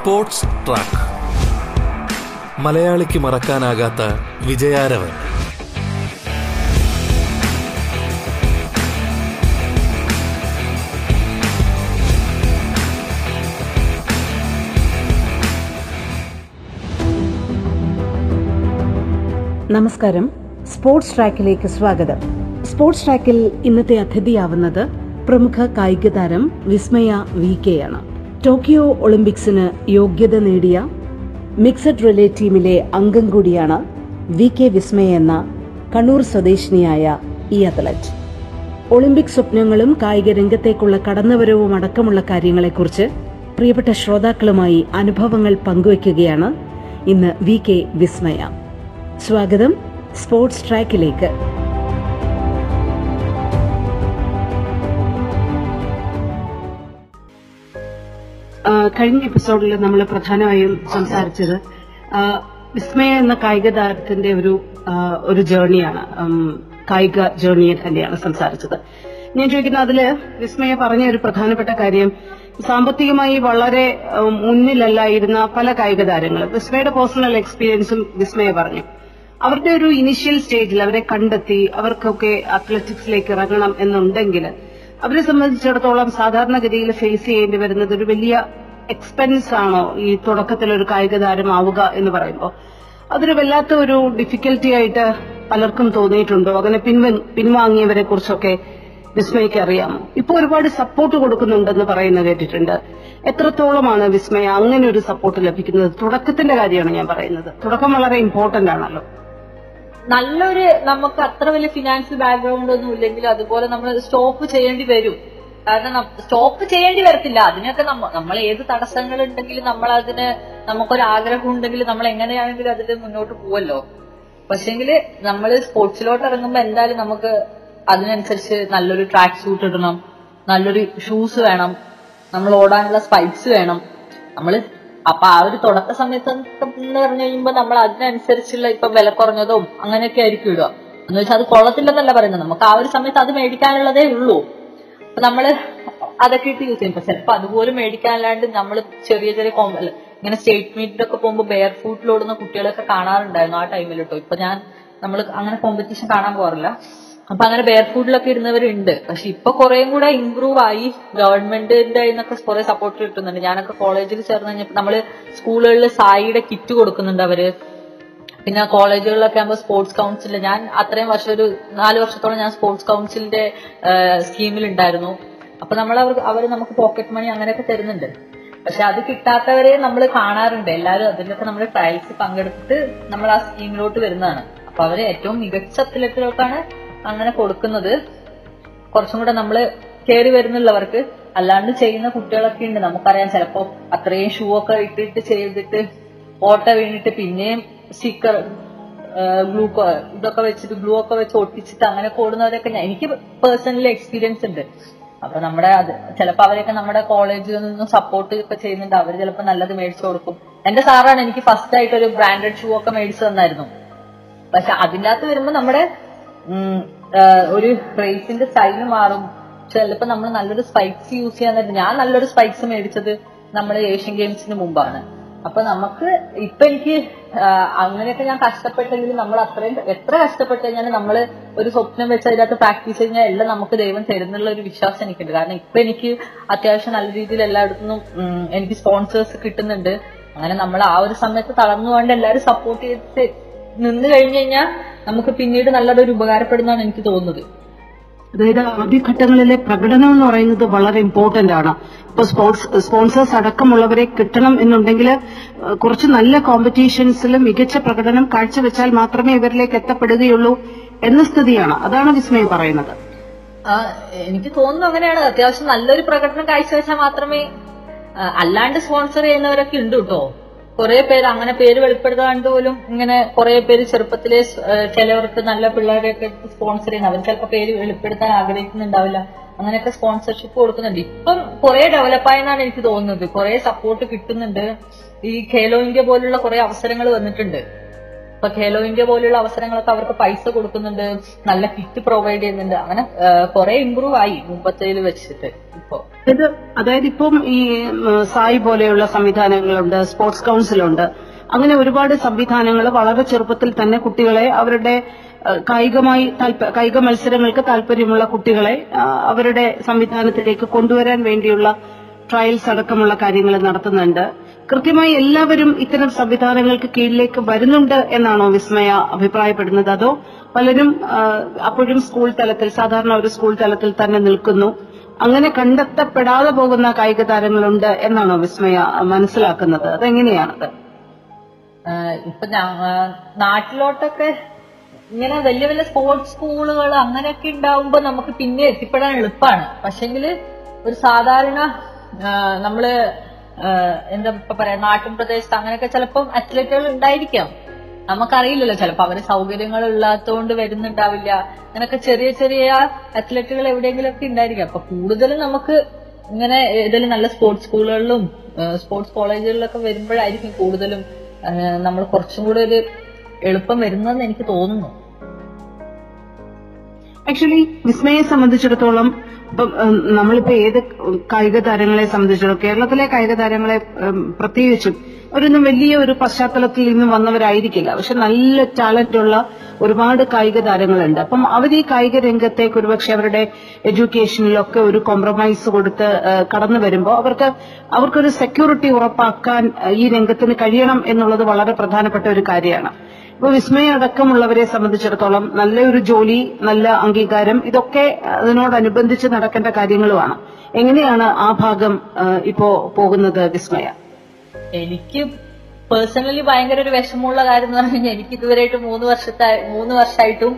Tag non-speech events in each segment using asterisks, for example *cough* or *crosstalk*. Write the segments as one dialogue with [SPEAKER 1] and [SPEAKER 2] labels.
[SPEAKER 1] Sports track. മലയാളിക്ക് മറക്കാനാകാത്ത വിജയാരവൻ.
[SPEAKER 2] നമസ്കാരം. സ്പോർട്സ് ട്രാക്കിലേക്ക് സ്വാഗതം. സ്പോർട്സ് ട്രാക്കിൽ ഇന്നത്തെ അതിഥിയാവുന്നത് പ്രമുഖ കായിക താരം വിസ്മയ വി കെ ആണ്. ടോക്കിയോ ഒളിമ്പിക്സിന് യോഗ്യത നേടിയ മിക്സഡ് റിലേ ടീമിലെ അംഗം കൂടിയാണ് വി കെ വിസ്മയ എന്ന കണ്ണൂർ സ്വദേശിനിയായ ഈ അത്ലറ്റ്. ഒളിമ്പിക് സ്വപ്നങ്ങളും കായിക രംഗത്തേക്കുള്ള കടന്നുവരവും അടക്കമുള്ള കാര്യങ്ങളെക്കുറിച്ച് പ്രിയപ്പെട്ട ശ്രോതാക്കളുമായി അനുഭവങ്ങൾ പങ്കുവയ്ക്കുകയാണ് ഇന്ന് വി കെ വിസ്മയ. സ്വാഗതം സ്പോർട്സ് ട്രാക്കിലേക്ക്. കഴിഞ്ഞ എപ്പിസോഡിൽ നമ്മൾ പ്രധാനമായും സംസാരിച്ചത് വിസ്മയ എന്ന കായിക താരത്തിന്റെ ഒരു ഒരു ജേർണിയാണ് കായിക ജേർണിയെ തന്നെയാണ് സംസാരിച്ചത്. ഞാൻ ചോദിക്കുന്ന അതിൽ വിസ്മയ പറഞ്ഞ ഒരു പ്രധാനപ്പെട്ട കാര്യം സാമ്പത്തികമായി വളരെ മുന്നിലല്ലായിരുന്ന പല കായിക താരങ്ങളും വിസ്മയുടെ പേഴ്സണൽ എക്സ്പീരിയൻസും വിസ്മയ പറഞ്ഞു. അവരുടെ ഒരു ഇനിഷ്യൽ സ്റ്റേജിൽ അവരെ കണ്ടെത്തി അവർക്കൊക്കെ അത്ലറ്റിക്സിലേക്ക് ഇറങ്ങണം എന്നുണ്ടെങ്കിൽ അവരെ സംബന്ധിച്ചിടത്തോളം സാധാരണഗതിയിൽ ഫേസ് ചെയ്യേണ്ടി വരുന്നത് ഒരു വലിയ എക്സ്പെൻസ് ആണോ ഈ തുടക്കത്തിൽ ഒരു കായിക ആവുക എന്ന് പറയുമ്പോൾ അതൊരു വല്ലാത്ത ഒരു ഡിഫിക്കൽറ്റി ആയിട്ട് പലർക്കും തോന്നിയിട്ടുണ്ടോ? അങ്ങനെ പിൻവ പിൻവാങ്ങിയവരെ കുറിച്ചൊക്കെ വിസ്മയ്ക്ക് അറിയാമോ? ഇപ്പൊ ഒരുപാട് സപ്പോർട്ട് കൊടുക്കുന്നുണ്ടെന്ന് പറയുന്നത് കേട്ടിട്ടുണ്ട്. എത്രത്തോളമാണ് വിസ്മയ അങ്ങനെ ഒരു സപ്പോർട്ട് ലഭിക്കുന്നത്? തുടക്കത്തിന്റെ കാര്യമാണ് ഞാൻ പറയുന്നത്. തുടക്കം വളരെ ഇമ്പോർട്ടന്റ് ആണല്ലോ.
[SPEAKER 3] നല്ലൊരു നമുക്ക് അത്ര വലിയ ഫിനാൻഷ്യൽ ബാക്ക്ഗ്രൗണ്ട് ഒന്നും ഇല്ലെങ്കിൽ അതുപോലെ നമ്മൾ സ്റ്റോപ്പ് ചെയ്യേണ്ടി വരും. കാരണം സ്റ്റോപ്പ് ചെയ്യേണ്ടി വരത്തില്ല. അതിനൊക്കെ നമ്മ നമ്മൾ ഏത് തടസ്സങ്ങൾ ഉണ്ടെങ്കിലും നമ്മൾ അതിന് നമുക്കൊരു ആഗ്രഹം ഉണ്ടെങ്കിൽ നമ്മൾ എങ്ങനെയാണെങ്കിലും അതിൽ മുന്നോട്ട് പോവല്ലോ. പക്ഷെങ്കിൽ നമ്മൾ സ്പോർട്സിലോട്ട് ഇറങ്ങുമ്പോൾ എന്തായാലും നമുക്ക് അതിനനുസരിച്ച് നല്ലൊരു ട്രാക്ക് സൂട്ട് ഇടണം. നല്ലൊരു ഷൂസ് വേണം. നമ്മൾ ഓടാനുള്ള സ്പൈക്സ് വേണം. നമ്മൾ അപ്പൊ ആ ഒരു തുടക്ക സമയത്ത് എന്ന് പറഞ്ഞു കഴിയുമ്പോൾ നമ്മൾ അതിനനുസരിച്ചുള്ള ഇപ്പൊ വില കുറഞ്ഞതും അങ്ങനെയൊക്കെ ആയിരിക്കും ഇടുക. എന്ന് വെച്ചാൽ അത് കൊള്ളത്തില്ലെന്നല്ല പറയുന്നത്. നമുക്ക് ആ ഒരു സമയത്ത് അത് മേടിക്കാനുള്ളതേ ഉള്ളൂ. നമ്മൾ അതൊക്കെ ഇട്ട് യൂസ് ചെയ്യും. ചിലപ്പോ അതുപോലും മേടിക്കാനല്ലാണ്ട് നമ്മൾ ചെറിയ ചെറിയ കോമ്പ ഇങ്ങനെ സ്റ്റേറ്റ് മീറ്റിലൊക്കെ പോകുമ്പോൾ ബെയർ ഫൂട്ടിലോടുന്ന കുട്ടികളൊക്കെ കാണാറുണ്ടായിരുന്നു ആ ടൈമിൽ കേട്ടോ ഇപ്പൊ ഞാൻ നമ്മൾ അങ്ങനെ കോമ്പറ്റീഷൻ കാണാൻ പോകാറില്ല. അപ്പൊ അങ്ങനെ ബെയർ ഫുഡിലൊക്കെ ഇരുന്നവരുണ്ട്. പക്ഷെ ഇപ്പൊ കുറേയും കൂടെ ഇമ്പ്രൂവ് ആയി. ഗവൺമെന്റിന്റെ നിന്നൊക്കെ കുറെ സപ്പോർട്ട് കിട്ടുന്നുണ്ട്. ഞാനൊക്കെ കോളേജിൽ ചേർന്ന് കഴിഞ്ഞപ്പോൾ നമ്മൾ സ്കൂളുകളിൽ സായിയുടെ കിറ്റ് കൊടുക്കുന്നുണ്ട് അവർ. പിന്നെ കോളേജുകളിലൊക്കെ ആകുമ്പോൾ സ്പോർട്സ് കൗൺസിൽ ഞാൻ അത്രയും വർഷം ഒരു നാല് വർഷത്തോളം ഞാൻ സ്പോർട്സ് കൗൺസിലിന്റെ സ്കീമിൽ ഉണ്ടായിരുന്നു അപ്പൊ നമ്മൾ അവർ അവർ നമുക്ക് പോക്കറ്റ് മണി അങ്ങനെയൊക്കെ തരുന്നുണ്ട്. പക്ഷെ അത് കിട്ടാത്തവരെ നമ്മൾ കാണാറുണ്ട്. എല്ലാവരും അതിലൊക്കെ നമ്മൾ ട്രയൽസ് പങ്കെടുത്തിട്ട് നമ്മൾ ആ സ്കീമിലോട്ട് വരുന്നതാണ്. അപ്പൊ അവർ ഏറ്റവും മികച്ച അത്ലറ്റുകൾക്കാണ് അങ്ങനെ കൊടുക്കുന്നത്. കുറച്ചും കൂടെ നമ്മൾ കയറി വരുന്നുള്ളവർക്ക് അല്ലാണ്ട് ചെയ്യുന്ന കുട്ടികളൊക്കെ ഉണ്ട്. നമുക്കറിയാം ചിലപ്പോ അത്രയും ഷൂ ഒക്കെ ഇട്ടിട്ട് ചെയ്തിട്ട് ഓട്ട വീണിട്ട് പിന്നെയും സ്റ്റിക്കർ ഗ്ലൂ ഇതൊക്കെ വെച്ചിട്ട് ഗ്ലൂ ഒക്കെ വെച്ച് ഒട്ടിച്ചിട്ട് അങ്ങനെ ഓടുന്നവരൊക്കെ ഞാൻ എനിക്ക് പേഴ്സണലി എക്സ്പീരിയൻസ് ഉണ്ട്. അപ്പൊ നമ്മുടെ അത് ചിലപ്പോ അവരൊക്കെ നമ്മുടെ കോളേജിൽ നിന്നും സപ്പോർട്ട് ഒക്കെ ചെയ്യുന്നുണ്ട്. അവർ ചിലപ്പോ നല്ലത് മേടിച്ചു കൊടുക്കും. എന്റെ സാറാണ് എനിക്ക് ഫസ്റ്റ് ആയിട്ട് ഒരു ബ്രാൻഡഡ് ഷൂ ഒക്കെ മേടിച്ചു തന്നായിരുന്നു. പക്ഷെ അതിനകത്ത് വരുമ്പോ നമ്മുടെ ഒരു റേസിന്റെ സ്റ്റൈൽ മാറും. ചിലപ്പോ നമ്മൾ നല്ലൊരു സ്പൈക്സ് യൂസ് ചെയ്യാൻ ഞാൻ നല്ലൊരു സ്പൈക്സ് മേടിച്ചത് നമ്മുടെ ഏഷ്യൻ ഗെയിംസിന് മുമ്പാണ്. അപ്പൊ നമുക്ക് ഇപ്പൊ എനിക്ക് അങ്ങനെയൊക്കെ ഞാൻ കഷ്ടപ്പെട്ടെങ്കിലും നമ്മൾ അത്രയും എത്ര കഷ്ടപ്പെട്ട് കഴിഞ്ഞാൽ നമ്മൾ ഒരു സ്വപ്നം വെച്ച് അതിനകത്ത് പ്രാക്ടീസ് കഴിഞ്ഞാൽ എല്ലാം നമുക്ക് ദൈവം തരുന്നുള്ള ഒരു വിശ്വാസം എനിക്കുണ്ട്. കാരണം ഇപ്പൊ എനിക്ക് അത്യാവശ്യം നല്ല രീതിയിൽ എല്ലായിടത്തുനിന്നും എനിക്ക് സ്പോൺസേഴ്സ് കിട്ടുന്നുണ്ട്. അങ്ങനെ നമ്മൾ ആ ഒരു സമയത്ത് തളർന്നു കൊണ്ട് എല്ലാവരും സപ്പോർട്ട് ചെയ്ത് നിന്ന് കഴിഞ്ഞു കഴിഞ്ഞാൽ നമുക്ക് പിന്നീട് നല്ലതൊരു ഉപകാരപ്പെടുന്നതാണ് എനിക്ക് തോന്നുന്നത്.
[SPEAKER 2] അതായത് ആദ്യഘട്ടങ്ങളിലെ പ്രകടനം എന്ന് പറയുന്നത് വളരെ ഇമ്പോർട്ടന്റ് ആണ്. ഇപ്പൊ സ്പോർട്സ് സ്പോൺസേഴ്സ് അടക്കമുള്ളവരെ കിട്ടണം എന്നുണ്ടെങ്കിൽ കുറച്ച് നല്ല കോമ്പറ്റീഷൻസിൽ മികച്ച പ്രകടനം കാഴ്ചവെച്ചാൽ മാത്രമേ ഇവരിലേക്ക് എത്തപ്പെടുകയുള്ളൂ എന്ന സ്ഥിതിയാണ്. അതാണ് വിസ്മയം പറയുന്നത്.
[SPEAKER 3] എനിക്ക് തോന്നുന്നു അങ്ങനെയാണ്. അത്യാവശ്യം നല്ലൊരു പ്രകടനം കാഴ്ചവെച്ചാൽ മാത്രമേ അല്ലാണ്ട് സ്പോൺസർ ചെയ്യുന്നവരൊക്കെ ഉണ്ട് കേട്ടോ. കുറെ പേര് അങ്ങനെ പേര് വെളിപ്പെടുത്താണ്ട് പോലും ഇങ്ങനെ കുറെ പേര് ചെറുപ്പത്തിലെ ചിലവർക്ക് നല്ല പിള്ളേരെയൊക്കെ സ്പോൺസർ ചെയ്യുന്ന അവർ ചിലപ്പോൾ പേര് വെളിപ്പെടുത്താൻ ആഗ്രഹിക്കുന്നുണ്ടാവില്ല. അങ്ങനെയൊക്കെ സ്പോൺസർഷിപ്പ് കൊടുക്കുന്നുണ്ട്. ഇപ്പം കുറെ ഡെവലപ്പായെന്നാണ് എനിക്ക് തോന്നുന്നത്. കുറെ സപ്പോർട്ട് കിട്ടുന്നുണ്ട്. ഈ ഖേലോ ഇന്ത്യ പോലുള്ള കുറെ അവസരങ്ങൾ വന്നിട്ടുണ്ട്. ഇപ്പൊ ഖേലോ ഇന്ത്യ പോലുള്ള അവസരങ്ങളൊക്കെ അവർക്ക് പൈസ കൊടുക്കുന്നുണ്ട് നല്ല കിറ്റ് പ്രൊവൈഡ് ചെയ്യുന്നുണ്ട്. അങ്ങനെ കുറെ ഇമ്പ്രൂവ് ആയി മുമ്പത്തേൽ വെച്ചിട്ട് ഇപ്പോ.
[SPEAKER 2] ഇത് അതായത് ഇപ്പം ഈ സായി പോലെയുള്ള സംവിധാനങ്ങളുണ്ട് സ്പോർട്സ് കൗൺസിലുണ്ട്. അങ്ങനെ ഒരുപാട് സംവിധാനങ്ങൾ വളരെ ചെറുപ്പത്തിൽ തന്നെ കുട്ടികളെ അവരുടെ കായികമായി കായിക മത്സരങ്ങൾക്ക് താല്പര്യമുള്ള കുട്ടികളെ അവരുടെ സംവിധാനത്തിലേക്ക് കൊണ്ടുവരാൻ വേണ്ടിയുള്ള ട്രയൽസ് അടക്കമുള്ള കാര്യങ്ങൾ നടത്തുന്നുണ്ട്. കൃത്യമായി എല്ലാവരും ഇത്തരം സംവിധാനങ്ങൾക്ക് കീഴിലേക്ക് വരുന്നുണ്ട് എന്നാണോ വിസ്മയ അഭിപ്രായപ്പെടുന്നത്? അതോ പലരും അപ്പോഴും സ്കൂൾ തലത്തിൽ സാധാരണ ഒരു സ്കൂൾ തലത്തിൽ തന്നെ നിൽക്കുന്നു. അങ്ങനെ കണ്ടെത്തപ്പെടാതെ പോകുന്ന കായിക താരങ്ങളുണ്ട് എന്നാണോ വിസ്മയ മനസ്സിലാക്കുന്നത്? അതെങ്ങനെയാണത്?
[SPEAKER 3] ഇപ്പൊ നാട്ടിലോട്ടൊക്കെ ഇങ്ങനെ വലിയ വലിയ സ്പോർട്സ് സ്കൂളുകൾ അങ്ങനെയൊക്കെ ഉണ്ടാവുമ്പോ നമുക്ക് പിന്നെ എത്തിപ്പെടാൻ എളുപ്പമാണ് പക്ഷെങ്കിൽ ഒരു സാധാരണ നമ്മൾ എന്താ പറയാ നാട്ടിൻ പ്രദേശത്ത് അങ്ങനെയൊക്കെ ചിലപ്പം അത്ലറ്റുകൾ ഉണ്ടായിരിക്കാം. നമുക്കറിയില്ലല്ലോ ചിലപ്പോ അവർ സൗകര്യങ്ങൾ ഇല്ലാത്തതുകൊണ്ട് വരുന്നുണ്ടാവില്ല. അങ്ങനെയൊക്കെ ചെറിയ ചെറിയ അത്ലറ്റുകൾ എവിടെയെങ്കിലും ഒക്കെ ഉണ്ടായിരിക്കാം. അപ്പൊ കൂടുതലും നമുക്ക് ഇങ്ങനെ ഏതെങ്കിലും നല്ല സ്പോർട്സ് സ്കൂളുകളിലും സ്പോർട്സ് കോളേജുകളിലൊക്കെ വരുമ്പോഴായിരിക്കും കൂടുതലും നമ്മൾ കുറച്ചും കൂടെ ഒരു എളുപ്പം വരുന്നതെന്ന് എനിക്ക് തോന്നുന്നു.
[SPEAKER 2] ആക്ച്വലി വിസ്മയെ സംബന്ധിച്ചിടത്തോളം ഇപ്പം നമ്മളിപ്പോ ഏത് കായിക താരങ്ങളെ സംബന്ധിച്ചിടത്തോളം കേരളത്തിലെ കായിക താരങ്ങളെ പ്രത്യേകിച്ചും അവരൊന്നും വലിയ ഒരു പശ്ചാത്തലത്തിൽ നിന്ന് വന്നവരായിരിക്കില്ല. പക്ഷെ നല്ല ടാലന്റ് ഉള്ള ഒരുപാട് കായിക താരങ്ങളുണ്ട് അപ്പം അവർ ഈ കായിക രംഗത്തേക്ക് ഒരുപക്ഷെ അവരുടെ എഡ്യൂക്കേഷനിലൊക്കെ ഒരു കോംപ്രമൈസ് കൊടുത്ത് കടന്നു വരുമ്പോൾ അവർക്ക് അവർക്കൊരു സെക്യൂരിറ്റി ഉറപ്പാക്കാൻ ഈ രംഗത്തിന് കഴിയണം എന്നുള്ളത് വളരെ പ്രധാനപ്പെട്ട ഒരു കാര്യമാണ്. ഇപ്പൊ വിസ്മയ അടക്കമുള്ളവരെ സംബന്ധിച്ചിടത്തോളം നല്ലൊരു ജോലി നല്ല അംഗീകാരം ഇതൊക്കെ അതിനോടനുബന്ധിച്ച് നടക്കേണ്ട കാര്യങ്ങളുമാണ്. എങ്ങനെയാണ് ആ ഭാഗം ഇപ്പോ പോകുന്നത് വിസ്മയ?
[SPEAKER 3] എനിക്ക് പേഴ്സണലി ഭയങ്കര ഒരു വിഷമമുള്ള കാര്യം എന്ന് പറഞ്ഞു കഴിഞ്ഞാൽ എനിക്ക് ഇതുവരെയായിട്ട് മൂന്ന് വർഷത്തെ മൂന്ന് വർഷമായിട്ടും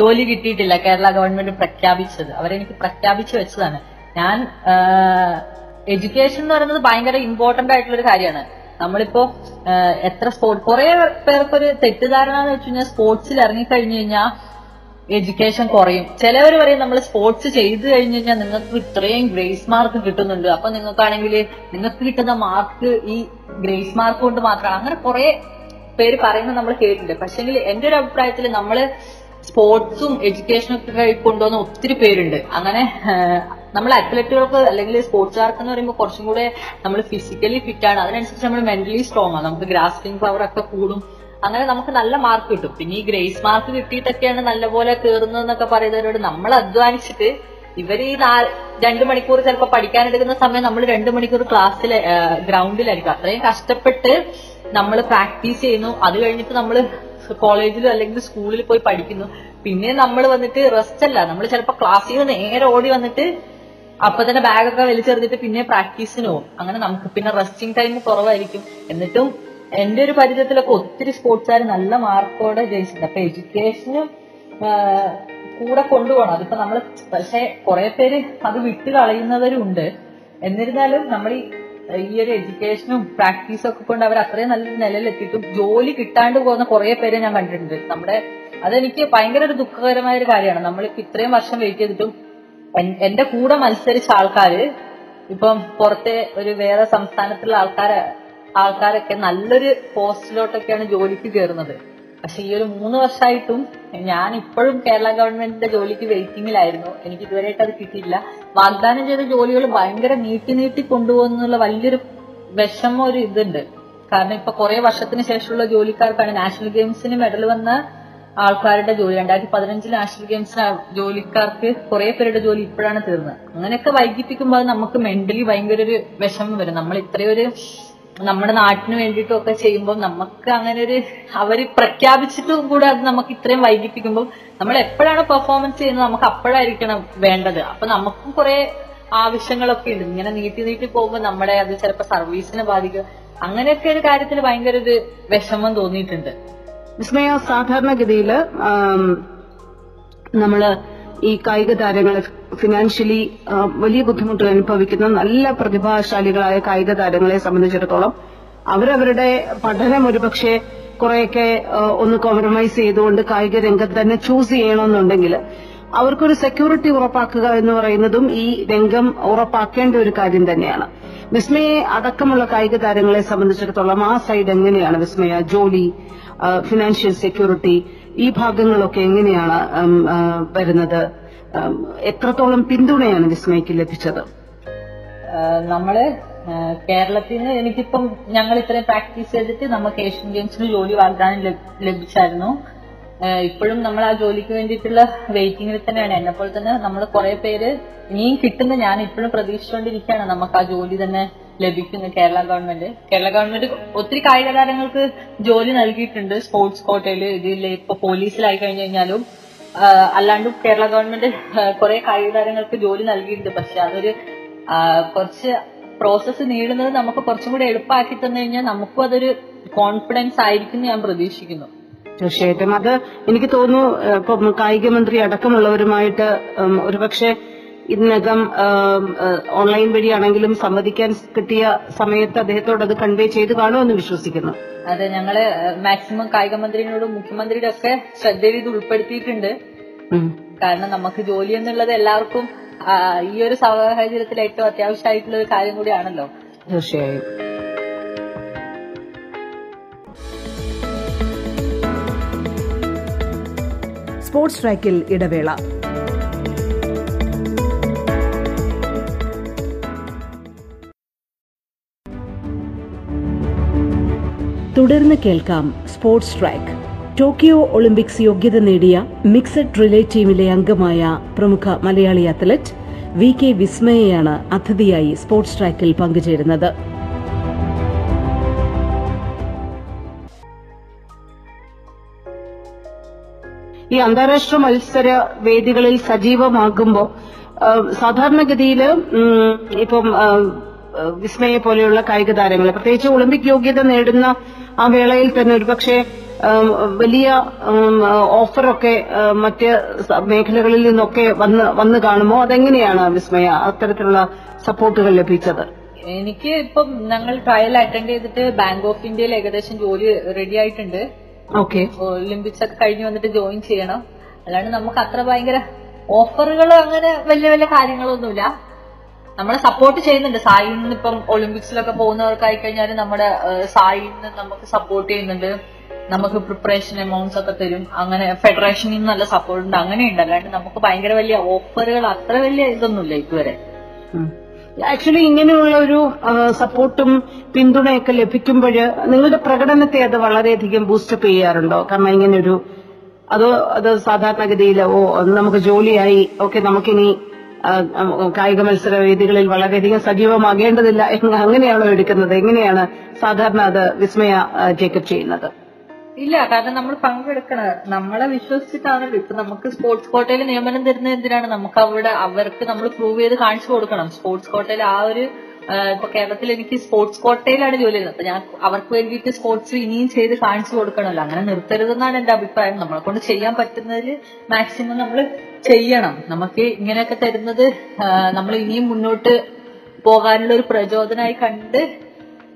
[SPEAKER 3] ജോലി കിട്ടിയിട്ടില്ല കേരള ഗവൺമെന്റ് പ്രഖ്യാപിച്ചത്. അവരെനിക്ക് പ്രഖ്യാപിച്ചു വെച്ചതാണ്. ഞാൻ എഡ്യൂക്കേഷൻ എന്ന് പറയുന്നത് ഭയങ്കര ഇമ്പോർട്ടന്റ് ആയിട്ടുള്ള ഒരു കാര്യമാണ്. നമ്മളിപ്പോ എത്ര സ്പോർട്സ് കുറെ പേർക്കൊരു തെറ്റിദ്ധാരണ എന്ന് വെച്ച് കഴിഞ്ഞാൽ സ്പോർട്സിൽ ഇറങ്ങിക്കഴിഞ്ഞു കഴിഞ്ഞാൽ എഡ്യൂക്കേഷൻ കുറയും. ചിലവർ പറയും നമ്മൾ സ്പോർട്സ് ചെയ്തു കഴിഞ്ഞു കഴിഞ്ഞാൽ നിങ്ങൾക്ക് ഇത്രയും ഗ്രേസ് മാർക്ക് കിട്ടുന്നുണ്ട്. അപ്പൊ നിങ്ങൾക്കാണെങ്കിൽ നിങ്ങൾക്ക് കിട്ടുന്ന മാർക്ക് ഈ ഗ്രേസ് മാർക്ക് കൊണ്ട് മാത്രമാണ്. അങ്ങനെ കുറെ പേര് പറയുന്നത് നമ്മൾ കേട്ടിട്ടുണ്ട്. പക്ഷെങ്കിൽ എന്റെ ഒരു അഭിപ്രായത്തിൽ നമ്മൾ സ്പോർട്സും എഡ്യൂക്കേഷനും ഒക്കെ കൊണ്ടുവന്ന ഒത്തിരി പേരുണ്ട്. അങ്ങനെ നമ്മൾ അത്ലറ്റുകൾക്ക് അല്ലെങ്കിൽ സ്പോർട്സുകാർക്ക് എന്ന് പറയുമ്പോൾ കുറച്ചും കൂടെ നമ്മൾ ഫിസിക്കലി ഫിറ്റ് ആണ്. അതിനനുസരിച്ച് നമ്മൾ മെന്റലി സ്ട്രോങ് ആണ്. നമുക്ക് ഗ്രാസ്പിംഗ് പവർ ഒക്കെ കൂടും. അങ്ങനെ നമുക്ക് നല്ല മാർക്ക് കിട്ടും. പിന്നെ ഈ ഗ്രേസ് മാർക്ക് കിട്ടിയിട്ടൊക്കെയാണ് നല്ലപോലെ കയറുന്നതെന്നൊക്കെ പറയുന്നവരോട് നമ്മൾ അധ്വാനിച്ചിട്ട് ഇവർ ഈ രണ്ട് മണിക്കൂർ ചിലപ്പോൾ പഠിക്കാനെടുക്കുന്ന സമയം നമ്മൾ രണ്ട് മണിക്കൂർ ക്ലാസ്സിൽ ഗ്രൗണ്ടിലായിരിക്കും. അത്രയും കഷ്ടപ്പെട്ട് നമ്മൾ പ്രാക്ടീസ് ചെയ്യുന്നു. അത് കഴിഞ്ഞിട്ട് നമ്മൾ കോളേജിൽ അല്ലെങ്കിൽ സ്കൂളിൽ പോയി പഠിക്കുന്നു. പിന്നെ നമ്മൾ വന്നിട്ട് റെസ്റ്റ് അല്ല. നമ്മൾ ചിലപ്പോൾ ക്ലാസ്സിൽ നിന്ന് നേരെ ഓടി വന്നിട്ട് അപ്പൊ തന്നെ ബാഗൊക്കെ വലിച്ചെറിഞ്ഞിട്ട് പിന്നെ പ്രാക്ടീസിന് പോകും അങ്ങനെ നമുക്ക് പിന്നെ റെസ്റ്റിംഗ് ടൈം കുറവായിരിക്കും. എന്നിട്ടും എന്റെ ഒരു പരിചയത്തിലൊക്കെ ഒത്തിരി സ്പോർട്സുകാർ നല്ല മാർക്കോടെ ജയിച്ചിട്ടുണ്ട്. അപ്പൊ എഡ്യൂക്കേഷനും കൂടെ കൊണ്ടുപോകണം. അതിപ്പോ നമ്മൾ പക്ഷെ കുറെ പേര് അത് വിട്ട് കളയുന്നവരുണ്ട്. എന്നിരുന്നാലും നമ്മൾ ഈ ഒരു എഡ്യൂക്കേഷനും പ്രാക്ടീസും ഒക്കെ കൊണ്ട് അവർ അത്രയും നല്ലൊരു നിലയിലെത്തിയിട്ടും ജോലി കിട്ടാണ്ട് പോകുന്ന കുറെ പേരെ ഞാൻ കണ്ടിട്ടുണ്ട്. നമ്മുടെ അതെനിക്ക് ഭയങ്കര ഒരു ദുഃഖകരമായ ഒരു കാര്യമാണ്. നമ്മളിപ്പോ ഇത്രയും വർഷം വെയിറ്റ് ചെയ്തിട്ടും എന്റെ കൂടെ മത്സരിച്ച ആൾക്കാര് ഇപ്പം പുറത്തെ ഒരു വേറെ സംസ്ഥാനത്തുള്ള ആൾക്കാരെ ആൾക്കാരൊക്കെ നല്ലൊരു പോസ്റ്റിലോട്ടൊക്കെയാണ് ജോലിക്ക് കയറുന്നത് പക്ഷെ ഈ ഒരു മൂന്ന് വർഷമായിട്ടും ഞാൻ ഇപ്പോഴും കേരള ഗവൺമെന്റിന്റെ ജോലിക്ക് വെയിറ്റിംഗിലായിരുന്നു എനിക്ക് ഇതുവരെയായിട്ട് അത് കിട്ടിയില്ല വാഗ്ദാനം ചെയ്ത ജോലികൾ ഭയങ്കര നീട്ടി നീട്ടി കൊണ്ടുപോകുന്നുള്ള വലിയൊരു വിഷമം ഒരു ഇതുണ്ട്. കാരണം ഇപ്പൊ കുറെ വർഷത്തിന് ശേഷമുള്ള ജോലിക്കാർക്കാണ് നാഷണൽ ഗെയിംസിന് മെഡൽ വന്ന ആൾക്കാരുടെ ജോലി രണ്ടായിരത്തി പതിനഞ്ചിൽ നാഷണൽ ഗെയിംസിന് ജോലിക്കാർക്ക് കുറെ പേരുടെ ജോലി ഇപ്പോഴാണ് തീർന്നത്. അങ്ങനെയൊക്കെ വൈകിപ്പിക്കുമ്പോൾ അത് നമുക്ക് മെന്റലി ഭയങ്കര ഒരു വിഷമം വരും. നമ്മൾ ഇത്രയൊരു നമ്മുടെ നാട്ടിന് വേണ്ടിയിട്ടും ഒക്കെ ചെയ്യുമ്പോൾ നമുക്ക് അങ്ങനെ ഒരു അവർ പ്രഖ്യാപിച്ചിട്ടും കൂടെ അത് നമുക്ക് ഇത്രയും വൈകിപ്പിക്കുമ്പോൾ നമ്മൾ എപ്പോഴാണ് പെർഫോമൻസ് ചെയ്യുന്നത് നമുക്ക് അപ്പോഴായിരിക്കണം വേണ്ടത്. അപ്പൊ നമുക്കും കുറെ ആവശ്യങ്ങളൊക്കെ ഉണ്ട്. ഇങ്ങനെ നീട്ടി നീട്ടി പോകുമ്പോൾ നമ്മുടെ അത് ചിലപ്പോൾ സർവീസിനെ ബാധിക്കും. അങ്ങനെയൊക്കെ ഒരു കാര്യത്തിൽ ഭയങ്കര ഒരു വിഷമം തോന്നിയിട്ടുണ്ട്.
[SPEAKER 2] വിസ്മയ സാധാരണഗതിയിൽ നമ്മൾ ഈ കായിക താരങ്ങളെ ഫിനാൻഷ്യലി വലിയ ബുദ്ധിമുട്ടുകൾ അനുഭവിക്കുന്ന നല്ല പ്രതിഭാശാലികളായ കായിക താരങ്ങളെ സംബന്ധിച്ചിടത്തോളം അവരവരുടെ പഠനം ഒരുപക്ഷെ കുറെയൊക്കെ ഒന്ന് കോംപ്രമൈസ് ചെയ്തുകൊണ്ട് കായിക രംഗത്ത് തന്നെ ചൂസ് ചെയ്യണമെന്നുണ്ടെങ്കിൽ അവർക്കൊരു സെക്യൂരിറ്റി ഉറപ്പാക്കുക എന്ന് പറയുന്നതും ഈ രംഗം ഉറപ്പാക്കേണ്ട ഒരു കാര്യം തന്നെയാണ്. വിസ്മയെ അടക്കമുള്ള കായിക താരങ്ങളെ സംബന്ധിച്ചിടത്തോളം ആ സൈഡ് എങ്ങനെയാണ് വിസ്മയ? ജോലി ഫിനാൻഷ്യൽ സെക്യൂരിറ്റി ഈ ഭാഗങ്ങളൊക്കെ എങ്ങനെയാണ് വരുന്നത്? എത്രത്തോളം പിന്തുണയാണ് വിസ്മയ്ക്ക് ലഭിച്ചത്?
[SPEAKER 3] നമ്മൾ കേരളത്തിൽ നിന്ന് എനിക്കിപ്പം ഞങ്ങൾ ഇത്രയും പ്രാക്ടീസ് ചെയ്തിട്ട് നമുക്ക് ഏഷ്യൻ ഗെയിംസിന് ജോലി വാഗ്ദാനം ലഭിച്ചായിരുന്നു. ഇപ്പോഴും നമ്മൾ ആ ജോലിക്ക് വേണ്ടിയിട്ടുള്ള വെയിറ്റിംഗിൽ തന്നെയാണ്. എന്നെ പോലെ തന്നെ നമ്മൾ കുറെ പേര് ഇനിയും കിട്ടുന്ന ഞാൻ ഇപ്പോഴും പ്രതീക്ഷിച്ചുകൊണ്ടിരിക്കുകയാണ്. നമുക്ക് ആ ജോലി തന്നെ ലഭിക്കുന്നു കേരള ഗവൺമെന്റ് കേരള ഗവൺമെന്റ് ഒത്തിരി കായിക താരങ്ങൾക്ക് ജോലി നൽകിയിട്ടുണ്ട്. സ്പോർട്സ് കോട്ടയിൽ ഇതിൽ ഇപ്പൊ പോലീസിലായി കഴിഞ്ഞു കഴിഞ്ഞാലും അല്ലാണ്ടും കേരള ഗവൺമെന്റ് കുറെ കായിക താരങ്ങൾക്ക് ജോലി നൽകിയിട്ടുണ്ട്. പക്ഷെ അതൊരു കുറച്ച് പ്രോസസ്സ് നേടുന്നത് നമുക്ക് കുറച്ചും കൂടി എളുപ്പമാക്കി തന്നു കഴിഞ്ഞാൽ നമുക്കും അതൊരു കോൺഫിഡൻസ് ആയിരിക്കും ഞാൻ പ്രതീക്ഷിക്കുന്നു.
[SPEAKER 2] തീർച്ചയായിട്ടും അത് എനിക്ക് തോന്നുന്നു ഇപ്പൊ കായിക മന്ത്രി അടക്കമുള്ളവരുമായിട്ട് ഒരുപക്ഷെ ഇതിനകം ഓൺലൈൻ വഴിയാണെങ്കിലും സംവദിക്കാൻ കിട്ടിയ സമയത്ത് അദ്ദേഹത്തോട് അത് കൺവേ ചെയ്ത് കാണുമെന്ന് വിശ്വസിക്കുന്നു.
[SPEAKER 3] അതെ ഞങ്ങൾ മാക്സിമം കായിക മന്ത്രിയോടും മുഖ്യമന്ത്രിയുടെ ഒക്കെ ശ്രദ്ധയിൽ ഇത് ഉൾപ്പെടുത്തിയിട്ടുണ്ട്. കാരണം നമുക്ക് ജോലി എന്നുള്ളത് എല്ലാവർക്കും ഈ ഒരു സാഹചര്യത്തിൽ ഏറ്റവും അത്യാവശ്യമായിട്ടുള്ള ഒരു കാര്യം കൂടിയാണല്ലോ.
[SPEAKER 2] തീർച്ചയായും.
[SPEAKER 4] സ്പോർട്സ് ട്രാക്കിൽ ഇടവേള. തുടർന്ന് കേൾക്കാം സ്പോർട്സ് ട്രാക്ക്. ടോക്കിയോ ഒളിമ്പിക്സ് യോഗ്യത നേടിയ മിക്സഡ് റിലേ ടീമിലെ അംഗമായ പ്രമുഖ മലയാളി അത്ലറ്റ് വി കെ വിസ്മയയാണ് അതിഥിയായി സ്പോർട്സ് ട്രാക്കിൽ പങ്കുചേരുന്നത്.
[SPEAKER 2] ഈ അന്താരാഷ്ട്ര മത്സര വേദികളിൽ സജീവമാകുമ്പോൾ സാധാരണഗതിയിൽ ഇപ്പം വിസ്മയെ പോലെയുള്ള കായിക താരങ്ങൾ പ്രത്യേകിച്ച് ഒളിമ്പിക് യോഗ്യത നേടുന്ന ആ വേളയിൽ തന്നെ ഒരുപക്ഷെ വലിയ ഓഫറൊക്കെ മറ്റ് മേഖലകളിൽ നിന്നൊക്കെ വന്ന് വന്ന് കാണുമ്പോൾ അതെങ്ങനെയാണ് വിസ്മയ അത്തരത്തിലുള്ള സപ്പോർട്ടുകൾ ലഭിച്ചത്?
[SPEAKER 3] എനിക്ക് ഇപ്പം ഞങ്ങൾ ട്രയൽ അറ്റൻഡ് ചെയ്തിട്ട് ബാങ്ക് ഓഫ് ഇന്ത്യയിൽ ഏകദേശം ജോലി റെഡി ആയിട്ടുണ്ട്. ഒളിമ്പിക്സ് ഒക്കെ കഴിഞ്ഞ് വന്നിട്ട് ജോയിൻ ചെയ്യണം. അല്ലാണ്ട് നമുക്ക് അത്ര ഭയങ്കര ഓഫറുകളോ അങ്ങനെ വലിയ വലിയ കാര്യങ്ങളൊന്നുമില്ല. നമ്മളെ സപ്പോർട്ട് ചെയ്യുന്നുണ്ട്. സായിൽ നിന്ന് ഇപ്പം ഒളിമ്പിക്സിലൊക്കെ പോകുന്നവർക്കായി കഴിഞ്ഞാൽ നമ്മുടെ സായി സായിൽ നിന്ന് നമുക്ക് സപ്പോർട്ട് ചെയ്യുന്നുണ്ട്. നമുക്ക് പ്രിപ്പറേഷൻ എമൗണ്ട്സ് ഒക്കെ തരും. അങ്ങനെ ഫെഡറേഷനിൽ നിന്ന് നല്ല സപ്പോർട്ട് ഉണ്ട്. അങ്ങനെയുണ്ട്. അല്ലാണ്ട് നമുക്ക് ഭയങ്കര വലിയ ഓഫറുകൾ അത്ര വലിയ ഇതൊന്നുമില്ല ഇതുവരെ.
[SPEAKER 2] ആക്ച്വലി ഇങ്ങനെയുള്ള ഒരു സപ്പോർട്ടും പിന്തുണയൊക്കെ ലഭിക്കുമ്പോൾ നിങ്ങളുടെ പ്രകടനത്തെ അത് വളരെയധികം ബൂസ്റ്റപ്പ് ചെയ്യാറുണ്ടോ? കാരണം ഇങ്ങനെ ഒരു അതോ അത് സാധാരണഗതിയിൽ ഓ നമുക്ക് ജോലിയായി ഓക്കെ നമുക്കിനി കായിക മത്സര വേദികളിൽ വളരെയധികം സജീവമാകേണ്ടതില്ല അങ്ങനെയാണോ എടുക്കുന്നത്? എങ്ങനെയാണ് സാധാരണ അത് വിസ്മയ ജേക്കബ് ചെയ്യുന്നത്?
[SPEAKER 3] ഇല്ല കാരണം നമ്മൾ പങ്കെടുക്കണം നമ്മളെ വിശ്വസിച്ചിട്ടാണല്ലോ. ഇപ്പൊ നമുക്ക് സ്പോർട്സ് കോട്ടയിൽ നിയമനം തരുന്ന എന്തിനാണ്? നമുക്ക് അവിടെ അവർക്ക് നമ്മൾ പ്രൂവ് ചെയ്ത് കാണിച്ചു കൊടുക്കണം. സ്പോർട്സ് കോട്ടയിൽ ആ ഒരു ഇപ്പൊ കേരളത്തിൽ എനിക്ക് സ്പോർട്സ് കോട്ടയിലാണ് ജോലി ചെയ്യുന്നത്. അപ്പൊ ഞാൻ അവർക്ക് വേണ്ടിയിട്ട് സ്പോർട്സ് ഇനിയും ചെയ്ത് കാണിച്ചു കൊടുക്കണമല്ലോ. അങ്ങനെ നിർത്തരുതെന്നാണ് എന്റെ അഭിപ്രായം. നമ്മളെ കൊണ്ട് ചെയ്യാൻ പറ്റുന്നതിൽ മാക്സിമം നമ്മൾ ചെയ്യണം. നമുക്ക് ഇങ്ങനെയൊക്കെ തരുന്നത് നമ്മൾ ഇനിയും മുന്നോട്ട് പോകാനുള്ള ഒരു പ്രചോദനമായി കണ്ട്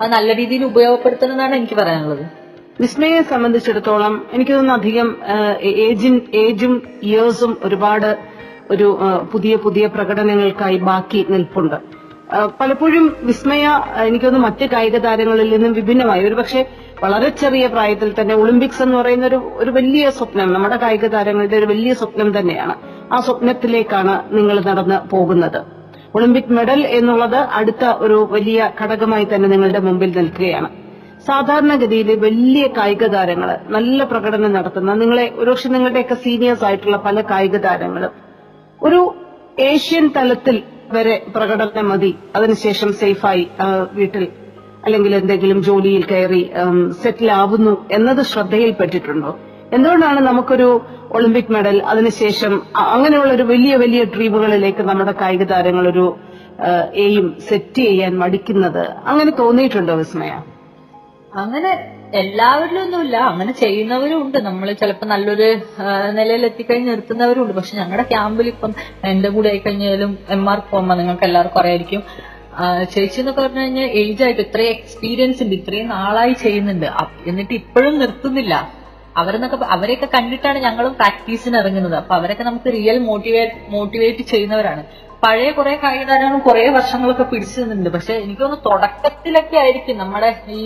[SPEAKER 3] അത് നല്ല രീതിയിൽ ഉപയോഗപ്പെടുത്തണം എന്നാണ് എനിക്ക് പറയാനുള്ളത്.
[SPEAKER 2] വിസ്മയെ സംബന്ധിച്ചിടത്തോളം എനിക്ക് തോന്നുന്നു അധികം ഏജിൻ ഏജും ഇയേഴ്സും ഒരുപാട് ഒരു പുതിയ പുതിയ പ്രകടനങ്ങൾക്കായി ബാക്കി നിൽപ്പുണ്ട്. പലപ്പോഴും വിസ്മയ എനിക്കൊന്ന് മറ്റ് കായിക താരങ്ങളിൽ നിന്നും വിഭിന്നമായി. ഒരുപക്ഷെ വളരെ ചെറിയ പ്രായത്തിൽ തന്നെ ഒളിമ്പിക്സ് എന്ന് പറയുന്ന ഒരു ഒരു വലിയ സ്വപ്നം നമ്മുടെ കായിക താരങ്ങളുടെ ഒരു വലിയ സ്വപ്നം തന്നെയാണ്. ആ സ്വപ്നത്തിലേക്കാണ് നിങ്ങൾ നടന്ന് പോകുന്നത്. ഒളിമ്പിക് മെഡൽ എന്നുള്ളത് അടുത്ത ഒരു വലിയ ഘടകമായി തന്നെ നിങ്ങളുടെ മുമ്പിൽ നിൽക്കുകയാണ്. സാധാരണഗതിയിൽ വലിയ കായിക താരങ്ങൾ നല്ല പ്രകടനം നടത്തുന്ന നിങ്ങളെ ഒരുപക്ഷെ നിങ്ങളുടെയൊക്കെ സീനിയേഴ്സ് ആയിട്ടുള്ള പല കായിക താരങ്ങളും ഒരു ഏഷ്യൻ തലത്തിൽ വരെ പ്രകടനം മതി. അതിനുശേഷം സേഫായി വീട്ടിൽ അല്ലെങ്കിൽ എന്തെങ്കിലും ജോലിയിൽ കയറി സെറ്റിൽ ആവുന്നു എന്നത് ശ്രദ്ധയിൽപ്പെട്ടിട്ടുണ്ടോ? എന്തുകൊണ്ടാണ് നമുക്കൊരു ഒളിമ്പിക് മെഡൽ അതിനുശേഷം അങ്ങനെയുള്ള ഒരു വലിയ വലിയ ഡ്രീമുകളിലേക്ക് നമ്മുടെ കായിക താരങ്ങൾ ഒരു എയും സെറ്റ് ചെയ്യാൻ മടിക്കുന്നത്? അങ്ങനെ തോന്നിയിട്ടുണ്ടോ വിസ്മയ?
[SPEAKER 3] അങ്ങനെ എല്ലാവരിലും ഒന്നുമില്ല അങ്ങനെ ചെയ്യുന്നവരും ഉണ്ട് നമ്മൾ ചിലപ്പോൾ നല്ലൊരു നിലയിൽ എത്തിക്കഴിഞ്ഞ് നിർത്തുന്നവരും ഉണ്ട് പക്ഷെ ഞങ്ങളുടെ ക്യാമ്പിൽ ഇപ്പം എന്റെ കൂടെ ആയിക്കഴിഞ്ഞാലും എം ആർ പോകുമ്പോൾ നിങ്ങൾക്ക് എല്ലാവർക്കും അറിയായിരിക്കും. ചേച്ചി എന്നൊക്കെ പറഞ്ഞു കഴിഞ്ഞാൽ ഏജ് ആയിട്ട് ഇത്രയും എക്സ്പീരിയൻസ് ഉണ്ട് ഇത്രയും നാളായി ചെയ്യുന്നുണ്ട്. എന്നിട്ട് ഇപ്പോഴും നിർത്തുന്നില്ല. അവരെന്നൊക്കെ അവരെയൊക്കെ കണ്ടിട്ടാണ് ഞങ്ങളും പ്രാക്ടീസിന് ഇറങ്ങുന്നത്. അപ്പൊ അവരൊക്കെ നമുക്ക് റിയൽ മോട്ടിവേറ്റ് മോട്ടിവേറ്റ് ചെയ്യുന്നവരാണ്. പഴയ കുറെ കായിക താരങ്ങളും കുറെ വർഷങ്ങളൊക്കെ പിടിച്ചു നിന്നിട്ടുണ്ട് പക്ഷെ എനിക്ക് തോന്നുന്നു തുടക്കത്തിലൊക്കെ ആയിരിക്കും നമ്മുടെ ഈ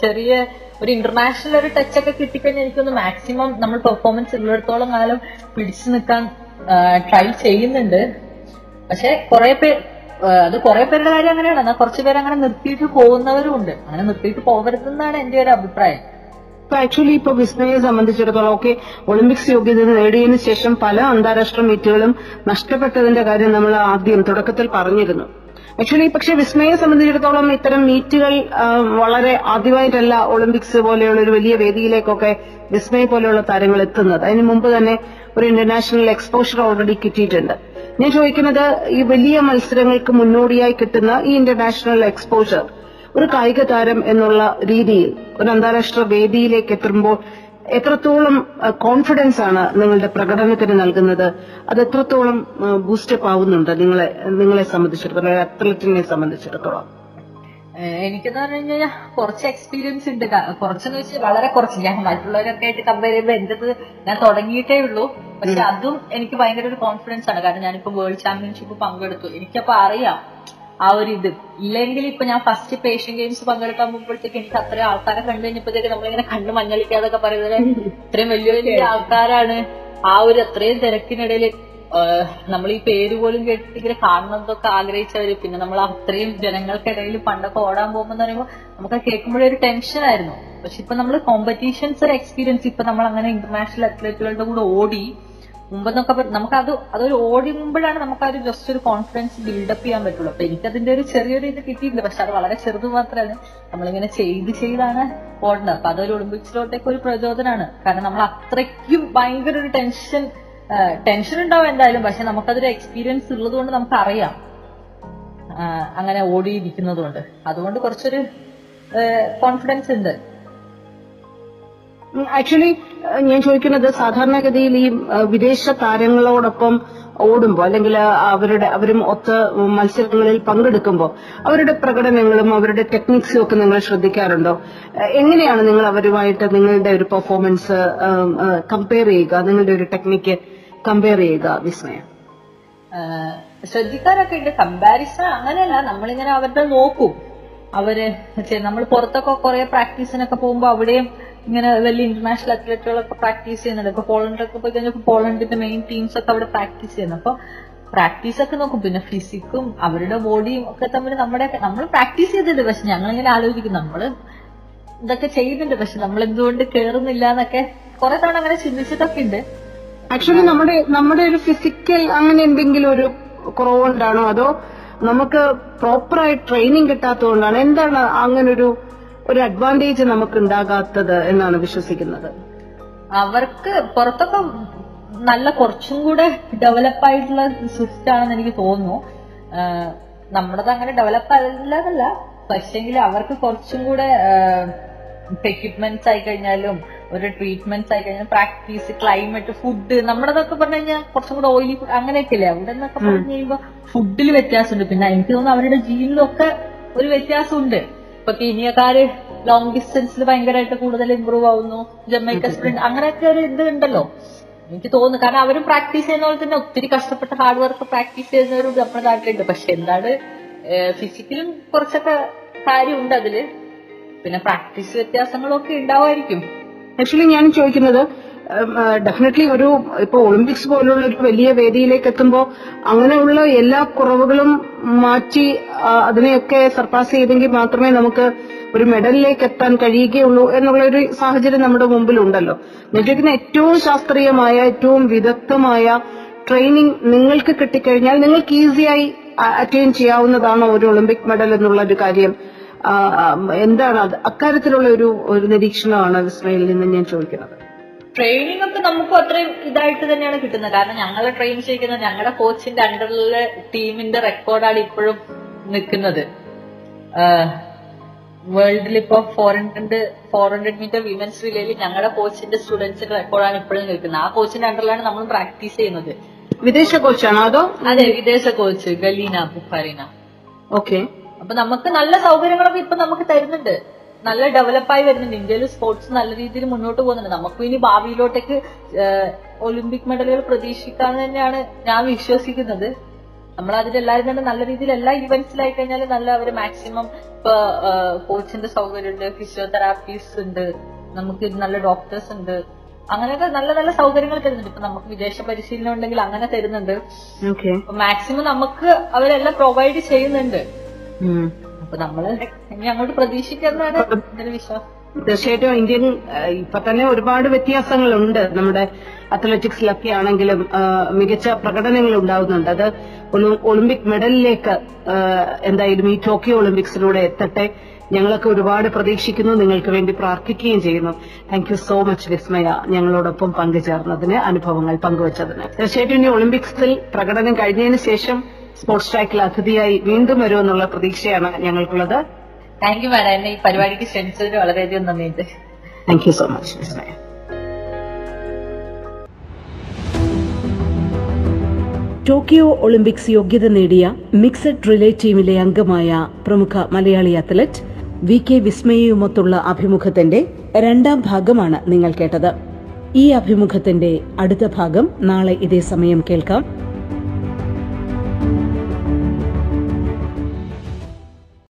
[SPEAKER 3] ചെറിയ ഒരു ഇന്റർനാഷണൽ ഒരു ടച്ച് ഒക്കെ കിട്ടിക്കഴിഞ്ഞാൽ എനിക്കൊന്ന് മാക്സിമം നമ്മൾ പെർഫോമൻസ് ഉള്ളിടത്തോളം കാലം പിടിച്ചു നിൽക്കാൻ ട്രൈ ചെയ്യുന്നുണ്ട്. പക്ഷെ കുറെ പേർ അത് കുറെ പേരുടെ കാര്യം അങ്ങനെയാണ് എന്നാൽ കുറച്ച് പേര് അങ്ങനെ നിർത്തിയിട്ട് പോകുന്നവരും ഉണ്ട് അങ്ങനെ നിർത്തിയിട്ട് പോകരുതെന്നാണ് എന്റെ ഒരു അഭിപ്രായം.
[SPEAKER 2] ഇപ്പൊ ആക്ച്വലി ഇപ്പൊ വിസ്മയെ സംബന്ധിച്ചിടത്തോളം ഒക്കെ ഒളിമ്പിക്സ് യോഗ്യത നേടിയതിനു ശേഷം പല അന്താരാഷ്ട്ര മീറ്റുകളും നഷ്ടപ്പെട്ടതിന്റെ കാര്യം നമ്മൾ ആദ്യം തുടക്കത്തിൽ പറഞ്ഞിരുന്നു. ആക്ച്വലി പക്ഷെ വിസ്മയെ സംബന്ധിച്ചിടത്തോളം ഇത്തരം മീറ്റുകൾ വളരെ ആദ്യമായിട്ടല്ല ഒളിമ്പിക്സ് പോലെയുള്ള ഒരു വലിയ വേദിയിലേക്കൊക്കെ വിസ്മയെ പോലെയുള്ള താരങ്ങൾ എത്തുന്നത്. അതിന് മുമ്പ് തന്നെ ഒരു ഇന്റർനാഷണൽ എക്സ്പോഷർ ഓൾറെഡി കിട്ടിയിട്ടുണ്ട്. ഞാൻ ചോദിക്കുന്നത് ഈ വലിയ മത്സരങ്ങൾക്ക് മുന്നോടിയായി കിട്ടുന്ന ഈ ഇന്റർനാഷണൽ എക്സ്പോഷർ ഒരു കായിക താരം എന്നുള്ള രീതിയിൽ ഒരു അന്താരാഷ്ട്ര വേദിയിലേക്ക് എത്തുമ്പോൾ എത്രത്തോളം കോൺഫിഡൻസ് ആണ് നിങ്ങളുടെ പ്രകടനത്തിന് നൽകുന്നത്? അത് എത്രത്തോളം ബൂസ്റ്റപ്പ് ആവുന്നുണ്ട് നിങ്ങളെ നിങ്ങളെ സംബന്ധിച്ചിടത്തോളം അത്ലറ്റിനെ സംബന്ധിച്ചിടത്തോളം?
[SPEAKER 3] എനിക്കെന്ന് പറഞ്ഞു കഴിഞ്ഞാൽ കുറച്ച് എക്സ്പീരിയൻസ് ഉണ്ട്. കുറച്ചെന്ന് വെച്ചാൽ വളരെ കുറച്ച്. ഞാൻ മറ്റുള്ളവരൊക്കെ ആയിട്ട് കമ്പയർ ചെയ്യുമ്പോൾ എന്റേത് ഞാൻ തുടങ്ങിയിട്ടേ ഉള്ളൂ. പക്ഷെ അതും എനിക്ക് ഭയങ്കര ഒരു കോൺഫിഡൻസ് ആണ്. കാരണം ഞാനിപ്പോ വേൾഡ് ചാമ്പ്യൻഷിപ്പ് പങ്കെടുത്തു. എനിക്കപ്പോ അറിയാം. ആ ഒരു ഇത്. ഇല്ലെങ്കിൽ ഇപ്പൊ ഞാൻ ഫസ്റ്റ് പേഷ്യൻ ഗെയിംസ് പങ്കെടുക്കാൻ പോകുമ്പോഴത്തേക്ക് എനിക്ക് അത്രയും ആൾക്കാരെ കണ്ടു കഴിഞ്ഞപ്പോഴത്തേക്ക് നമ്മളിങ്ങനെ കണ്ണ് മഞ്ഞളിക്കാതൊക്കെ പറയുന്നത് *laughs* ഇത്രയും വലിയ വലിയ ആൾക്കാരാണ്. ആ ഒരു അത്രയും തിരക്കിനിടയിൽ നമ്മൾ ഈ പേര് പോലും കേട്ടിട്ട് ഇങ്ങനെ കാണണമെന്നൊക്കെ ആഗ്രഹിച്ചവര്. പിന്നെ നമ്മൾ അത്രയും ജനങ്ങൾക്കിടയിൽ പണ്ടൊക്കെ ഓടാൻ പോകുമ്പോൾ എന്ന് പറയുമ്പോൾ നമുക്ക് കേൾക്കുമ്പോഴേ ഒരു ടെൻഷൻ ആയിരുന്നു. പക്ഷെ ഇപ്പൊ നമ്മൾ കോമ്പറ്റീഷൻസ് ഒരു എക്സ്പീരിയൻസ് ഇപ്പൊ നമ്മൾ അങ്ങനെ ഇന്റർനാഷണൽ അത്ലറ്റുകളുടെ കൂടെ ഓടി മുമ്പെന്നൊക്കെ നമുക്ക് അത് അതൊരു ഓടുമ്പോഴാണ് നമുക്ക് ആ ഒരു ജസ്റ്റ് ഒരു കോൺഫിഡൻസ് ബിൽഡപ്പ് ചെയ്യാൻ പറ്റുള്ളൂ. അപ്പൊ എനിക്കതിന്റെ ഒരു ചെറിയൊരു ഇത് കിട്ടിയിട്ടുണ്ട് പക്ഷെ അത് വളരെ ചെറുത് മാത്രമാണ് നമ്മളിങ്ങനെ ചെയ്ത് ചെയ്താണ് ഓടുന്നത്. അപ്പൊ അതൊരു ഒളിമ്പിക്സിലോട്ടേക്ക് ഒരു പ്രചോദനമാണ് കാരണം നമ്മൾ അത്രയ്ക്കും ഭയങ്കര ഒരു ടെൻഷൻ ടെൻഷൻ ഉണ്ടാവും എന്തായാലും. പക്ഷെ നമുക്കതൊരു എക്സ്പീരിയൻസ് ഉള്ളത് കൊണ്ട് നമുക്ക് അറിയാം അങ്ങനെ ഓടിയിരിക്കുന്നതുകൊണ്ട്. അതുകൊണ്ട് കുറച്ചൊരു കോൺഫിഡൻസ് ഉണ്ട്.
[SPEAKER 2] ആക്ച്വലി ഞാൻ ചോദിക്കുന്നത് സാധാരണഗതിയിൽ ഈ വിദേശ താരങ്ങളോടൊപ്പം ഓടുമ്പോ അല്ലെങ്കിൽ അവരുടെ അവരും ഒത്ത് മത്സരങ്ങളിൽ പങ്കെടുക്കുമ്പോൾ അവരുടെ പ്രകടനങ്ങളും അവരുടെ ടെക്നിക്സും ഒക്കെ നിങ്ങൾ ശ്രദ്ധിക്കാറുണ്ടോ? എങ്ങനെയാണ് നിങ്ങൾ അവരുമായിട്ട് നിങ്ങളുടെ ഒരു പെർഫോമൻസ് കമ്പയർ ചെയ്യുക? നിങ്ങളുടെ ഒരു ടെക്നിക്ക് കമ്പയർ ചെയ്യുക വിസ്മയം.
[SPEAKER 3] ശ്രദ്ധിക്കാറൊക്കെ ഉണ്ട്. കമ്പാരിസൺ അങ്ങനെയല്ല. നമ്മളിങ്ങനെ അവരുടെ നോക്കും. അവർ നമ്മൾ പുറത്തൊക്കെ കുറെ പ്രാക്ടീസിനൊക്കെ പോകുമ്പോൾ അവിടെയും ഇങ്ങനെ വലിയ ഇന്റർനാഷണൽ അത്ലറ്റുകളൊക്കെ പ്രാക്ടീസ് ചെയ്യുന്നുണ്ട്. ഇപ്പൊ പോളണ്ടിലൊക്കെ പോയി കഴിഞ്ഞാൽ പോളണ്ടിന്റെ മെയിൻ ടീംസ് ഒക്കെ അവിടെ പ്രാക്ടീസ് ചെയ്യുന്നു. അപ്പൊ പ്രാക്ടീസ് ഒക്കെ നോക്കും. പിന്നെ ഫിസിക്കും അവരുടെ ബോഡിയും ഒക്കെ തമ്മിൽ നമ്മുടെ നമ്മൾ പ്രാക്ടീസ് ചെയ്തിട്ടുണ്ട്. പക്ഷെ ഞങ്ങളിങ്ങനെ ആലോചിക്കും നമ്മൾ ഇതൊക്കെ ചെയ്യുന്നുണ്ട്. പക്ഷെ നമ്മൾ എന്തുകൊണ്ട് കേറുന്നില്ല എന്നൊക്കെ കുറെ തവണ അങ്ങനെ ചിന്തിച്ചിട്ടൊക്കെ ഉണ്ട്.
[SPEAKER 2] ആക്ച്വലി നമ്മുടെ നമ്മുടെ ഒരു ഫിസിക്കൽ അങ്ങനെ എന്തെങ്കിലും ഒരു കുറവുകൊണ്ടാണോ അതോ നമുക്ക് പ്രോപ്പറായി ട്രെയിനിങ് കിട്ടാത്തതുകൊണ്ടാണ്? എന്താണ് അങ്ങനെ ഒരു അഡ്വാന്റേജ് നമുക്ക് ഉണ്ടാകാത്തത് എന്നാണ് വിശ്വസിക്കുന്നത്.
[SPEAKER 3] അവർക്ക് പുറത്തൊക്കെ നല്ല കുറച്ചും കൂടെ ഡെവലപ്പ് ആയിട്ടുള്ള സിസ്റ്റം ആണെന്ന് എനിക്ക് തോന്നുന്നു. നമ്മളത് അങ്ങനെ ഡെവലപ്പ് അല്ലെന്നല്ല പക്ഷെങ്കിൽ അവർക്ക് കുറച്ചും കൂടെ എക്യുപ്മെന്റ്സ് ആയി കഴിഞ്ഞാലും ഒരു ട്രീറ്റ്മെന്റ്സ് ആയി കഴിഞ്ഞാൽ പ്രാക്ടീസ് ക്ലൈമറ്റ് ഫുഡ് നമ്മുടെതൊക്കെ പറഞ്ഞു കഴിഞ്ഞാൽ കുറച്ചും കൂടെ ഓയിലി ഫുഡ് അങ്ങനെയൊക്കെ ഇല്ലേ അവിടെ നിന്നൊക്കെ പറഞ്ഞു കഴിയുമ്പോൾ ഫുഡിൽ വ്യത്യാസമുണ്ട്. പിന്നെ എനിക്ക് തോന്നുന്നു അവരുടെ ജീനിലൊക്കെ ഒരു വ്യത്യാസമുണ്ട്. ഇപ്പൊ കീനിയക്കാര് ലോങ് ഡിസ്റ്റൻസിൽ ഭയങ്കരമായിട്ട് കൂടുതൽ ഇമ്പ്രൂവ് ആവുന്നു. ജമൈക്ക സ്പ്രിന്റ് അങ്ങനെയൊക്കെ ഒരു ഇത് ഉണ്ടല്ലോ. എനിക്ക് തോന്നുന്നു. കാരണം അവരും പ്രാക്ടീസ് ചെയ്യുന്ന പോലെ തന്നെ ഒത്തിരി കഷ്ടപ്പെട്ട ഹാർഡ് വർക്ക് പ്രാക്ടീസ് ചെയ്യുന്നവരും നമ്മുടെ നാട്ടിലുണ്ട് പക്ഷെ എന്താണ് ഫിസിക്കലും കുറച്ചൊക്കെ കാര്യമുണ്ട് അതിൽ. പിന്നെ പ്രാക്ടീസ് വ്യത്യാസങ്ങളൊക്കെ ഉണ്ടാവുമായിരിക്കും
[SPEAKER 2] ആക്ച്വലി ഞാൻ ചോദിക്കുന്നത് ഡെഫിനറ്റ്ലി ഒരു ഇപ്പൊ ഒളിമ്പിക്സ് പോലുള്ള ഒരു വലിയ വേദിയിലേക്ക് എത്തുമ്പോൾ അങ്ങനെയുള്ള എല്ലാ കുറവുകളും മാറ്റി അതിനെയൊക്കെ സർപ്പാസ് ചെയ്തെങ്കിൽ മാത്രമേ നമുക്ക് ഒരു മെഡലിലേക്ക് എത്താൻ കഴിയുകയുള്ളൂ എന്നുള്ള ഒരു സാഹചര്യം നമ്മുടെ മുമ്പിലുണ്ടല്ലോ. നിങ്ങൾക്ക് ഏറ്റവും ശാസ്ത്രീയമായ ഏറ്റവും വിദഗ്ധമായ ട്രെയിനിങ് നിങ്ങൾക്ക് കിട്ടിക്കഴിഞ്ഞാൽ നിങ്ങൾക്ക് ഈസിയായി അറ്റൈൻ ചെയ്യാവുന്നതാണ് ഒരു ഒളിമ്പിക് മെഡൽ എന്നുള്ള ഒരു കാര്യം. എന്താണ് അത്? അക്കാര്യത്തിലുള്ള ഒരു ഒരു നിരീക്ഷണമാണ് വിസ്മയിൽ നിന്ന് ഞാൻ ചോദിക്കുന്നത്.
[SPEAKER 3] ട്രെയിനിങ് ഒക്കെ നമുക്കും അത്രയും ഇതായിട്ട് തന്നെയാണ് കിട്ടുന്നത്. കാരണം ഞങ്ങളെ ട്രെയിൻ ചെയ്യിക്കുന്നത് ഞങ്ങളുടെ കോച്ചിന്റെ അണ്ടറിലെ ടീമിന്റെ റെക്കോർഡാണ് ഇപ്പോഴും നിൽക്കുന്നത് വേൾഡിൽ ഇപ്പൊ four hundred four hundred metre women's റിലേയിൽ ഞങ്ങളുടെ കോച്ചിന്റെ സ്റ്റുഡൻസിന്റെ റെക്കോർഡാണ് ഇപ്പോഴും നിൽക്കുന്നത്. ആ കോച്ചിന്റെ അണ്ടറിലാണ് നമ്മൾ പ്രാക്ടീസ് ചെയ്യുന്നത്.
[SPEAKER 2] വിദേശ കോച്ചാണോ അതോ?
[SPEAKER 3] അതെ വിദേശ കോച്ച് ഗലീന ബുഖാരിന.
[SPEAKER 2] ഓക്കെ
[SPEAKER 3] അപ്പൊ നമുക്ക് നല്ല സൗകര്യങ്ങളൊക്കെ ഇപ്പൊ നമുക്ക് തരുന്നുണ്ട്. നല്ല ഡെവലപ്പായി വരുന്നുണ്ട്. ഇന്ത്യയിൽ സ്പോർട്സ് നല്ല രീതിയിൽ മുന്നോട്ട് പോകുന്നുണ്ട്. നമുക്ക് ഇനി ഭാവിയിലോട്ടേക്ക് ഒളിമ്പിക് മെഡലുകൾ പ്രതീക്ഷിക്കാൻ തന്നെയാണ് ഞാൻ വിശ്വസിക്കുന്നത്. നമ്മൾ അതിലെല്ലാവരും തന്നെ നല്ല രീതിയിൽ എല്ലാ ഇവന്റ്സിലായി കഴിഞ്ഞാൽ നല്ല അവർ മാക്സിമം ഇപ്പൊ കോച്ചിന്റെ സൗകര്യമുണ്ട് ഫിസിയോതെറാപ്പീസ് ഉണ്ട് നമുക്ക് നല്ല ഡോക്ടേഴ്സ് ഉണ്ട്. അങ്ങനെയൊക്കെ നല്ല നല്ല സൗകര്യങ്ങൾ തരുന്നുണ്ട്. ഇപ്പൊ നമുക്ക് വിദേശ പരിശീലനം ഉണ്ടെങ്കിൽ അങ്ങനെ തരുന്നുണ്ട്. മാക്സിമം നമുക്ക് അവരെല്ലാം പ്രൊവൈഡ് ചെയ്യുന്നുണ്ട്. അപ്പൊ നമ്മൾ ഇനി അങ്ങോട്ട് പ്രതീക്ഷിക്കുന്നതാണ് എന്റെ വിശ്വാസം.
[SPEAKER 2] തീർച്ചയായിട്ടും ഇന്ത്യൻ ഇപ്പൊ തന്നെ ഒരുപാട് വ്യത്യാസങ്ങളുണ്ട് നമ്മുടെ അത്ലറ്റിക്സിലൊക്കെ ആണെങ്കിലും മികച്ച പ്രകടനങ്ങൾ ഉണ്ടാവുന്നുണ്ട്. അത് ഒന്ന് ഒളിമ്പിക് മെഡലിലേക്ക് എന്തായാലും ഈ ടോക്കിയോ ഒളിമ്പിക്സിലൂടെ എത്തട്ടെ. ഞങ്ങളൊക്കെ ഒരുപാട് പ്രതീക്ഷിക്കുന്നു നിങ്ങൾക്ക് വേണ്ടി പ്രാർത്ഥിക്കുകയും ചെയ്യുന്നു. Thank you so much Vismaya. ഞങ്ങളോടൊപ്പം പങ്കുചേർന്നതിന് അനുഭവങ്ങൾ പങ്കുവച്ചതിന്. തീർച്ചയായിട്ടും ഇനി ഒളിമ്പിക്സിൽ പ്രകടനം കഴിഞ്ഞതിന് ശേഷം സ്പോർട്സ് ട്രാക്കിൽ അതിഥിയായി വീണ്ടും വരുമെന്നുള്ള പ്രതീക്ഷയാണ് ഞങ്ങൾക്കുള്ളത്.
[SPEAKER 3] Thank you madam. എന്നെ ഈ പരിപാടിക്ക് ക്ഷണിച്ചതിന് വളരെയധികം നന്ദിയുണ്ട്.
[SPEAKER 2] Thank you so much Vismaya
[SPEAKER 4] Tokyo Olympics യോഗ്യത നേടിയ മിക്സഡ് റിലേ ടീമിലെ അംഗമായ പ്രമുഖ മലയാളി അത്ലറ്റ് വി കെ വിസ്മയയുമൊത്തുള്ള അഭിമുഖത്തിന്റെ രണ്ടാം ഭാഗമാണ് നിങ്ങൾ കേട്ടത്. ഈ അഭിമുഖത്തിന്റെ അടുത്ത ഭാഗം നാളെ ഇതേ സമയം കേൾക്കാം.